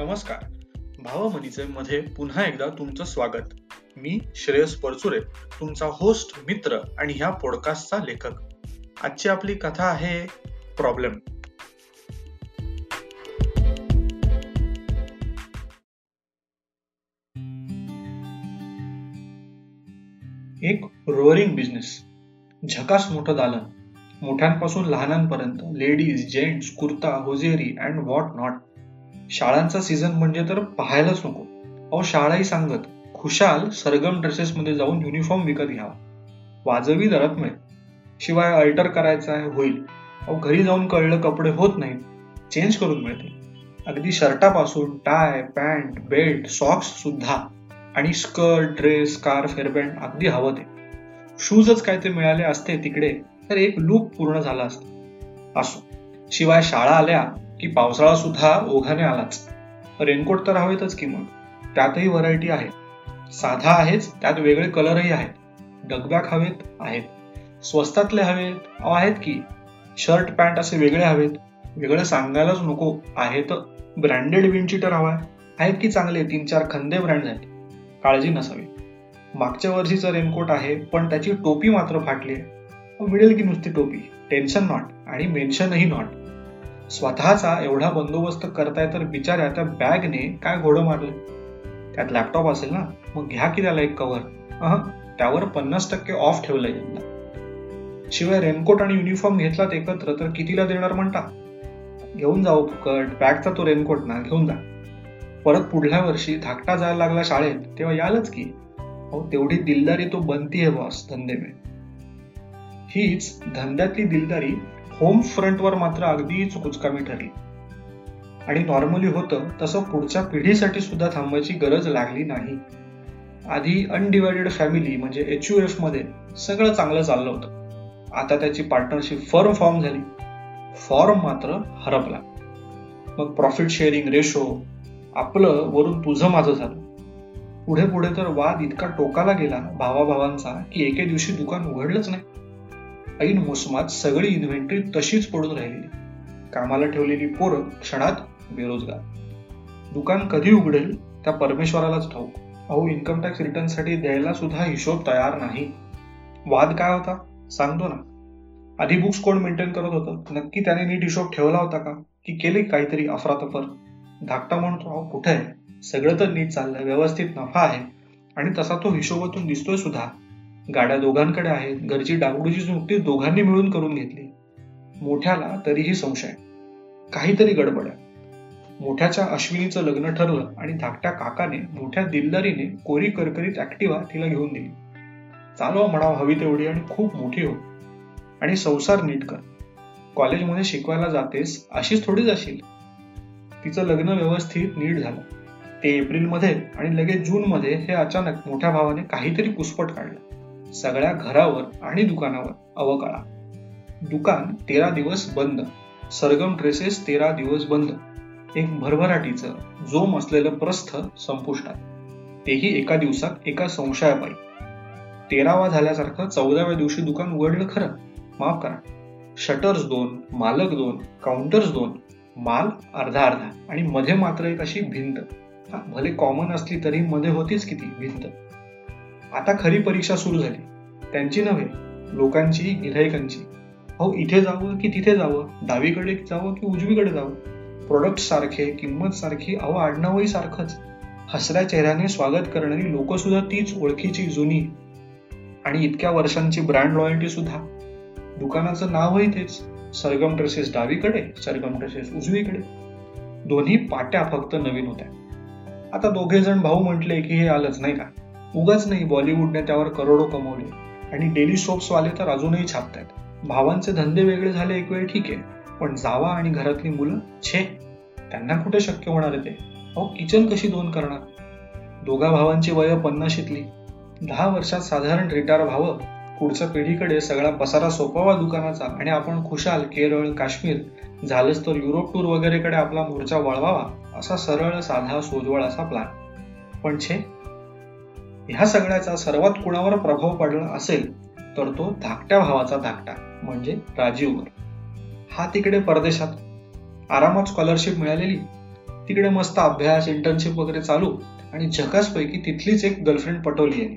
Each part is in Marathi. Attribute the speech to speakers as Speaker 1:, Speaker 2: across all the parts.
Speaker 1: नमस्कार. भावमनीचे मध्ये पुन्हा एकदा तुमचं स्वागत. मी श्रेयस परचुरे तुमचा होस्ट मित्र आणि ह्या पॉडकास्टचा लेखक. आजची आपली कथा आहे प्रॉब्लेम एक रोअरिंग बिझनेस झकास मोठं दालन. मोठ्यांपासून लहानांपर्यंत ladies gents kurta hosiery and what not शाळांचा सीझन म्हणजे तर पाहायलाच नको. अहो शाळाही सांगत खुशाल सरगम ड्रेसेस मध्ये जाऊन युनिफॉर्म विकत घ्यावा. वाजवी दरात मिळेल. शिवाय अल्टर करायचा आहे होईल. अहो घरी जाऊन कळलं कपडे होत नाहीत. चेंज करून मिळते अगदी शर्टापासून टाय पॅन्ट बेल्ट सॉक्स सुद्धा. आणि स्कर्ट ड्रेस स्कार्फ हेअरबँड अगदी हवं ते. शूजच काय ते मिळाले असते तिकडे तर एक लूप पूर्ण झाला असतो. असो. शिवाय शाळा आल्या की पावसाळा सुद्धा ओघाने आलाच. रेनकोट तर हवेतच की मग? त्यातही व्हरायटी आहे. साधा आहेच त्यात वेगळे कलरही आहेत. डगबॅक हवेत आहेत. स्वस्तातले हवेत आहेत की. शर्ट पॅन्ट असे वेगळे हवेत. वेगळं सांगायलाच नको आहेत ब्रँडेड विंडचिटर हवाय आहेत की चांगले तीन चार खंदे ब्रँड आहेत. काळजी नसावी. मागच्या वर्षीचं रेनकोट आहे पण त्याची टोपी मात्र फाटली आहे. मिळेल की नुसती टोपी? टेन्शन नॉट आणि मेन्शनही नॉट स्वतःचा एवढा बंदोबस्त करताय तर बिचाऱ्या त्या बॅगने काय घोडं मारलं? त्यात लॅपटॉप असेल ना? मग घ्या की त्याला एक कव्हर त्यावर पन्नास टक्के ऑफ ठेवलंय त्यांना शिवाय रेनकोट आणि युनिफॉर्म घेतलात एकत्र तर कितीला देणार म्हणता? घेऊन जाऊ फुकट बॅगचा तो रेनकोट ना घेऊन जा. परत पुढल्या वर्षी धाकटा जायला लागला शाळेत तेव्हा यालच की. अहो तेवढी दिलदारी तो बनती आहे बॉस धंदे में. हीच धंद्यातली दिलदारी होम फ्रंटवर मात्र अगदीच कुचकामी ठरली. आणि नॉर्मली होतं तसं पुढच्या पिढीसाठी सुद्धा थांबायची गरज लागली नाही. आधी अनडिवायडेड फॅमिली म्हणजे एच यू एफमध्ये सगळं चांगलं चाललं होतं. आता त्याची पार्टनरशिप फर्म फॉर्म झाली. फॉर्म मात्र हरपला. मग प्रॉफिट शेअरिंग रेशो आपलं वरून तुझं माझं झालं. पुढे पुढे तर वाद इतका टोकाला गेला भावाभावांचा की एके दिवशी दुकान उघडलंच नाही. ऐन मोसमात सगळी इन्व्हेंटरी तशीच पडून राहिली कामाला ठेवलेली पोरं क्षणात बेरोजगार. दुकान कधी उघडेल त्या परमेश्वरालाच ठाऊक. अहो इन्कम टॅक्स रिटर्नसाठी द्यायला सुद्धा हिशोब तयार नाही. वाद काय होता? सांगतो ना. आधी बुक्स कोण मेंटेन करत होतं? नक्की त्याने नीट हिशोब ठेवला होता का? की केले काहीतरी अफरातफर? धाकटा म्हणतो अहो कुठे आहे? सगळं तर नीट चाललंय व्यवस्थित नफा आहे. आणि तसा तो हिशोबातून दिसतोय सुद्धा. गाड्या दोघांकडे आहेत. घरची डागडूची नुकतीच दोघांनी मिळून करून घेतली. मोठ्याला तरीही संशय. काहीतरी गडबड आहे मोठ्याच्या अश्विनीचं लग्न ठरलं आणि धाकट्या काकाने मोठ्या दिलदारीने कोरी करकरीत ऍक्टिवा तिला घेऊन दिली. चालव म्हणावं हवी तेवढी आणि खूप मोठी हो. आणि संसार नीट कर. कॉलेजमध्ये शिकवायला जातेस अशीच थोडी जाशील. तिचं लग्न व्यवस्थित नीट झालं. ते एप्रिलमध्ये आणि लगेच जूनमध्ये हे अचानक मोठ्या भावाने काहीतरी कुसपट काढलं. सगळ्या घरावर आणि दुकानावर अवकाळा. दुकान तेरा दिवस बंद. सरगम ड्रेसेस तेरा दिवस बंद. एक भरभराटीचं जोम असलेलं प्रस्थ संपुष्टात. तेही एका दिवसात एका संशयापायी. तेरावा झाल्यासारखं चौदाव्या दिवशी दुकान उघडलं खरं? माफ करा. शटर्स दोन मालक दोन काउंटर्स दोन माल अर्धा अर्धा आणि मध्ये मात्र एक अशी भिंत. भले कॉमन असली तरी मध्ये होतीच किती? भिंत. आता खरी परीक्षा सुरू झाली. त्यांची नव्हे लोकांची गिरायकांची अहो इथे जावं की तिथे जावं? डावीकडे जावं की उजवीकडे जावं? प्रोडक्ट सारखे किंमत सारखी अहो आडनावही सारखंच. हसऱ्या चेहऱ्याने स्वागत करणारी लोक सुद्धा तीच ओळखीची जुनी. आणि इतक्या वर्षांची ब्रँड लॉयल्टी सुद्धा. दुकानाचं नावही तेच. सरगम ड्रेसेस डावीकडे सरगम ड्रेसेस उजवीकडे. दोन्ही पाट्या फक्त नवीन होत्या. आता दोघे जण भाऊ म्हटले की हे आलंच नाही का? उगाच नाही बॉलिवूडने त्यावर करोडो कमवले. आणि डेली सोप्सवाले तर अजूनही छापतायत. भावांचे धंदे वेगळे झाले एक वेळ ठीक आहे पण जावा आणि घरातली मुलं छे त्यांना कुठे शक्य होणार ते? अहो किचन कशी दोन करणार? दोघा भावांची वय पन्नाशीतली दहा वर्षात साधारण रिटायर व्हावं पुढच्या पिढीकडे सगळा पसारा सोपावा दुकानाचा आणि आपण खुशाल केरळ काश्मीर झालंच तर युरोप टूर वगैरेकडे आपला मोर्चा वळवावा असा सरळ साधा सोजवळ असा प्लॅन पण छे ह्या सगळ्याचा सर्वात कुणावर प्रभाव पडला असेल तर तो धाकट्या भावाचा धाकटा म्हणजे राजीववर. हा तिकडे परदेशात आरामात स्कॉलरशिप मिळालेली तिकडे मस्त अभ्यास इंटर्नशिप वगैरे चालू आणि झकासपैकी तिथलीच एक गर्लफ्रेंड पटवली आहे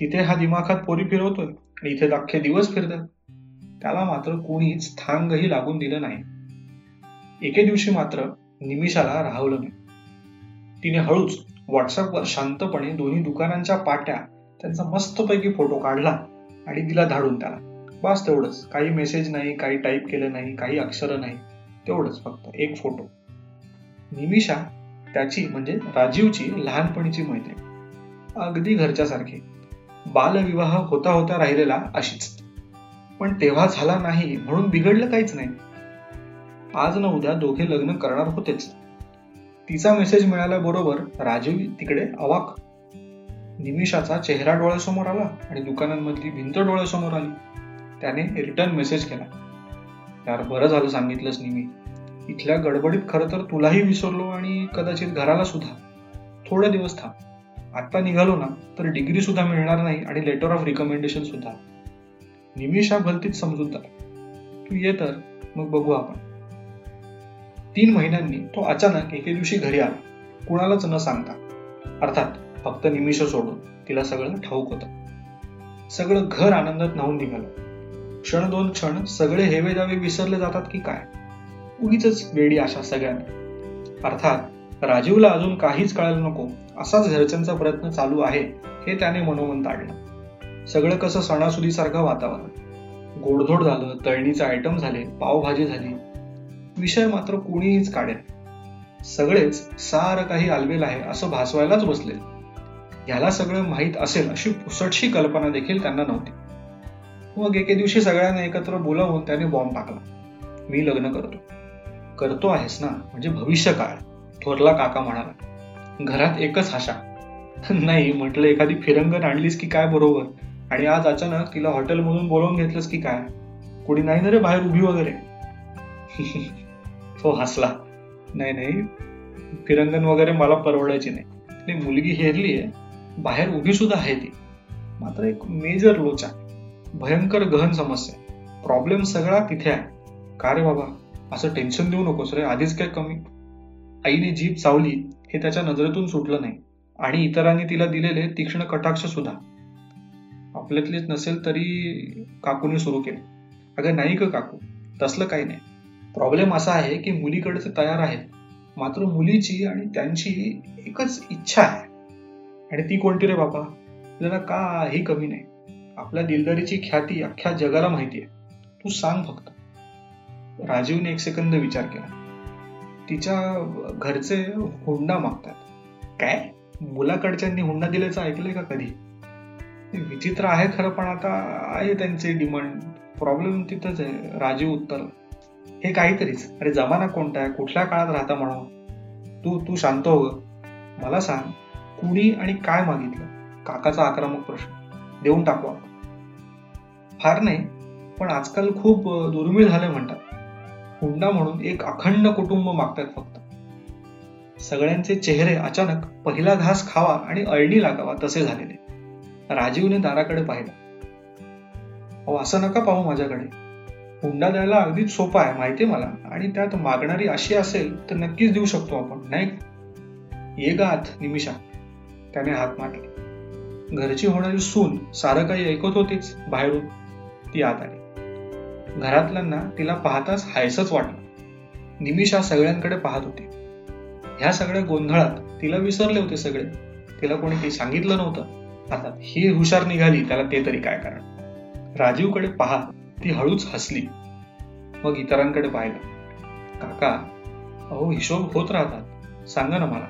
Speaker 1: तिथे हा दिमाखात पोरी फिरवतोय आणि इथे अख्खे दिवस फिरतात. त्याला मात्र कोणीच थांगही लागून दिलं नाही. एके दिवशी मात्र निमिषाला राहवलं नाही. तिने हळूच व्हॉट्सअपवर शांतपणे दोन्ही दुकानांच्या पाट्या त्यांचा मस्तपैकी फोटो काढला आणि तिला धाडून त्याला. बस तेवढंच. काही मेसेज नाही काही टाईप केलं नाही काही अक्षर नाही. तेवढंच फक्त एक फोटो निमिषा त्याची म्हणजे राजीवची लहानपणीची मैत्रीण. अगदी घरच्यासारखी. बालविवाह होता होता राहिलेला अशीच. पण तेव्हा झाला नाही म्हणून बिघडलं काहीच नाही. आज न उद्या दोघे लग्न करणार होतेच. तिचा मेसेज मिळाल्याबरोबर राजीव तिकडे अवाक. निमिषाचा चेहरा डोळ्यासमोर आला आणि दुकानांमधली भिंत डोळ्यासमोर आली. त्याने रिटर्न मेसेज केला. यार बरं झालं सांगितलंस निमी. इथल्या गडबडीत खरं तर तुलाही विसरलो आणि कदाचित घराला सुद्धा. थोडे दिवस थांब. आत्ता निघालो ना तर डिग्री सुद्धा मिळणार नाही आणि लेटर ऑफ रिकमेंडेशन सुद्धा. निमिषा भलतीच समजूतदार. तू ये तर मग बघू आपण. तीन महिन्यांनी तो अचानक एके दिवशी घरी आला. कुणालाच न सांगता. अर्थात फक्त निमिष सोडून तिला सगळं ठाऊक होतं. सगळं घर आनंदात न्हावून निघालं. क्षण दोन क्षण सगळे हेवे दावे विसरले जातात की काय? उगीच वेडी आशा सगळ्यांना. अर्थात राजीवला अजून काहीच कळायला नको. असाच घरच्यांचा प्रयत्न चालू आहे हे त्याने मनोमन ताडलं. सगळं कसं सणासुदीसारखं वातावरण. गोडधोड झालं तळणीचे आयटम झाले पावभाजी झाली विषय मात्र कोणीच काढेल. सगळेच सार काही आलवेल आहे असं भासवायलाच बसले. याला सगळं माहीत असेल अशी पुसटशी कल्पना देखील त्यांना नव्हती. मग एके दिवशी सगळ्यांना एकत्र बोलावून त्याने बॉम्ब टाकला. मी लग्न करतो. करतो आहेस ना म्हणजे भविष्य काळ थोरला काका म्हणाला. घरात एकच आशा नाही म्हटलं एखादी फिरंगण आणलीस की काय बरोबर? आणि आज अचानक तिला हॉटेलमधून बोलवून घेतलंस की काय? कोणी नाही ना रे बाहेर उभी वगैरे? तो हसला. नाही नाही फिरंगण वगैरे मला परवडायची नाही. मुलगी हेरली आहे. बाहेर उभी सुद्धा आहे ती. मात्र एक मेजर लोचा भयंकर गहन समस्या प्रॉब्लेम सगळा तिथे आहे. का रे बाबा? असं टेन्शन देऊ नकोस रे. आधीच काय कमी? आईने जीप चावली. हे त्याच्या नजरेतून सुटलं नाही. आणि इतरांनी तिला दिलेले तीक्ष्ण कटाक्ष सुद्धा. आपल्यातलीच नसेल तरी काकूने सुरू केले. अगं नाही का काकू. तसलं काही नाही. प्रॉब्लेम असा आहे की मुलीकडचे तयार आहेत मात्र मुलीची आणि त्यांची एकच इच्छा आहे. आणि ती कोणती रे बाबा? आपल्याला काही कमी नाही. आपल्या दिलदारीची ख्याती अख्ख्या जगाला माहिती आहे. तू सांग फक्त. राजीवने एक सेकंद विचार केला. तिच्या घरचे हुंडा मागतात. काय? मुलाकडच्यांनी हुंडा दिल्याचं ऐकलंय का कधी? विचित्र आहे खरं पण आता आहे त्यांचे डिमांड प्रॉब्लेम तिथंच आहे. राजीव उत्तर. हे काहीतरीच. अरे जमाना कोणता आहे? कुठल्या काळात राहता म्हणून? तू तू शांत हो मला सांग कुणी आणि काय मागितलं? काकाचा आक्रमक प्रश्न. देऊन टाकू फार नाही पण आजकाल खूप दुर्मिळ झाले म्हणतात. हुंडा म्हणून एक अखंड कुटुंब मागतात फक्त. सगळ्यांचे चेहरे अचानक पहिला घास खावा आणि अळणी लागावा तसे झालेले. राजीवने दाराकडे पाहिलं. अहो असं नका पाहू माझ्याकडे? हुंडा द्यायला अगदीच सोपा आहे माहिती मला. आणि त्यात मागणारी अशी असेल तर नक्कीच देऊ शकतो आपण नाही ये गात निमिषा. त्याने हात मारले. घरची होणारी सून सारं काही ऐकत होतीच बाहेरून. ती आत आली. घरातल्यांना तिला पाहताच हायसच वाटलं. निमिषा सगळ्यांकडे पाहत होती. ह्या सगळ्या गोंधळात तिला विसरले होते सगळे. तिला कोणी काही सांगितलं नव्हतं. आता ही हुशार निघाली त्याला ते तरी काय कारण? राजीवकडे पाहा. ती हळूच हसली. मग इतरांकडे पाहिलं. काका अहो हिशोब होत राहतात. सांगा ना मला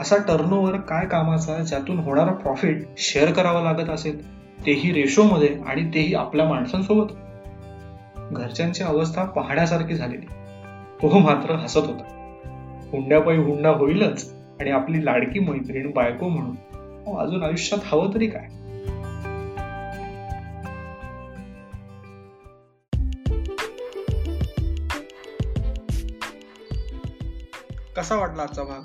Speaker 1: असा टर्नओव्हर काय कामाचा ज्यातून होणारा प्रॉफिट शेअर करावा लागत असेल? तेही रेशोमध्ये आणि तेही आपल्या माणसांसोबत? घरच्यांची अवस्था पाहण्यासारखी झालेली. तो मात्र हसत होता. हुंड्यापायी हुंडा होईलच आणि आपली लाडकी मैत्रीण बायको म्हणून अजून आयुष्यात हवं तरी काय? कसा वाटला आजचा भाग?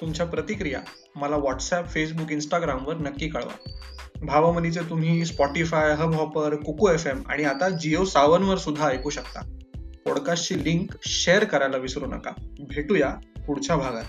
Speaker 1: तुमच्या प्रतिक्रिया मला व्हॉट्सअप फेसबुक इंस्टाग्रामवर नक्की कळवा. भावमनीचे तुम्ही Spotify Hubhopper Kuku F M आणि आता जिओ सावन वर सुद्धा ऐकू शकता. पॉडकास्टची लिंक शेअर करायला विसरू नका. भेटूया पुढच्या भागात.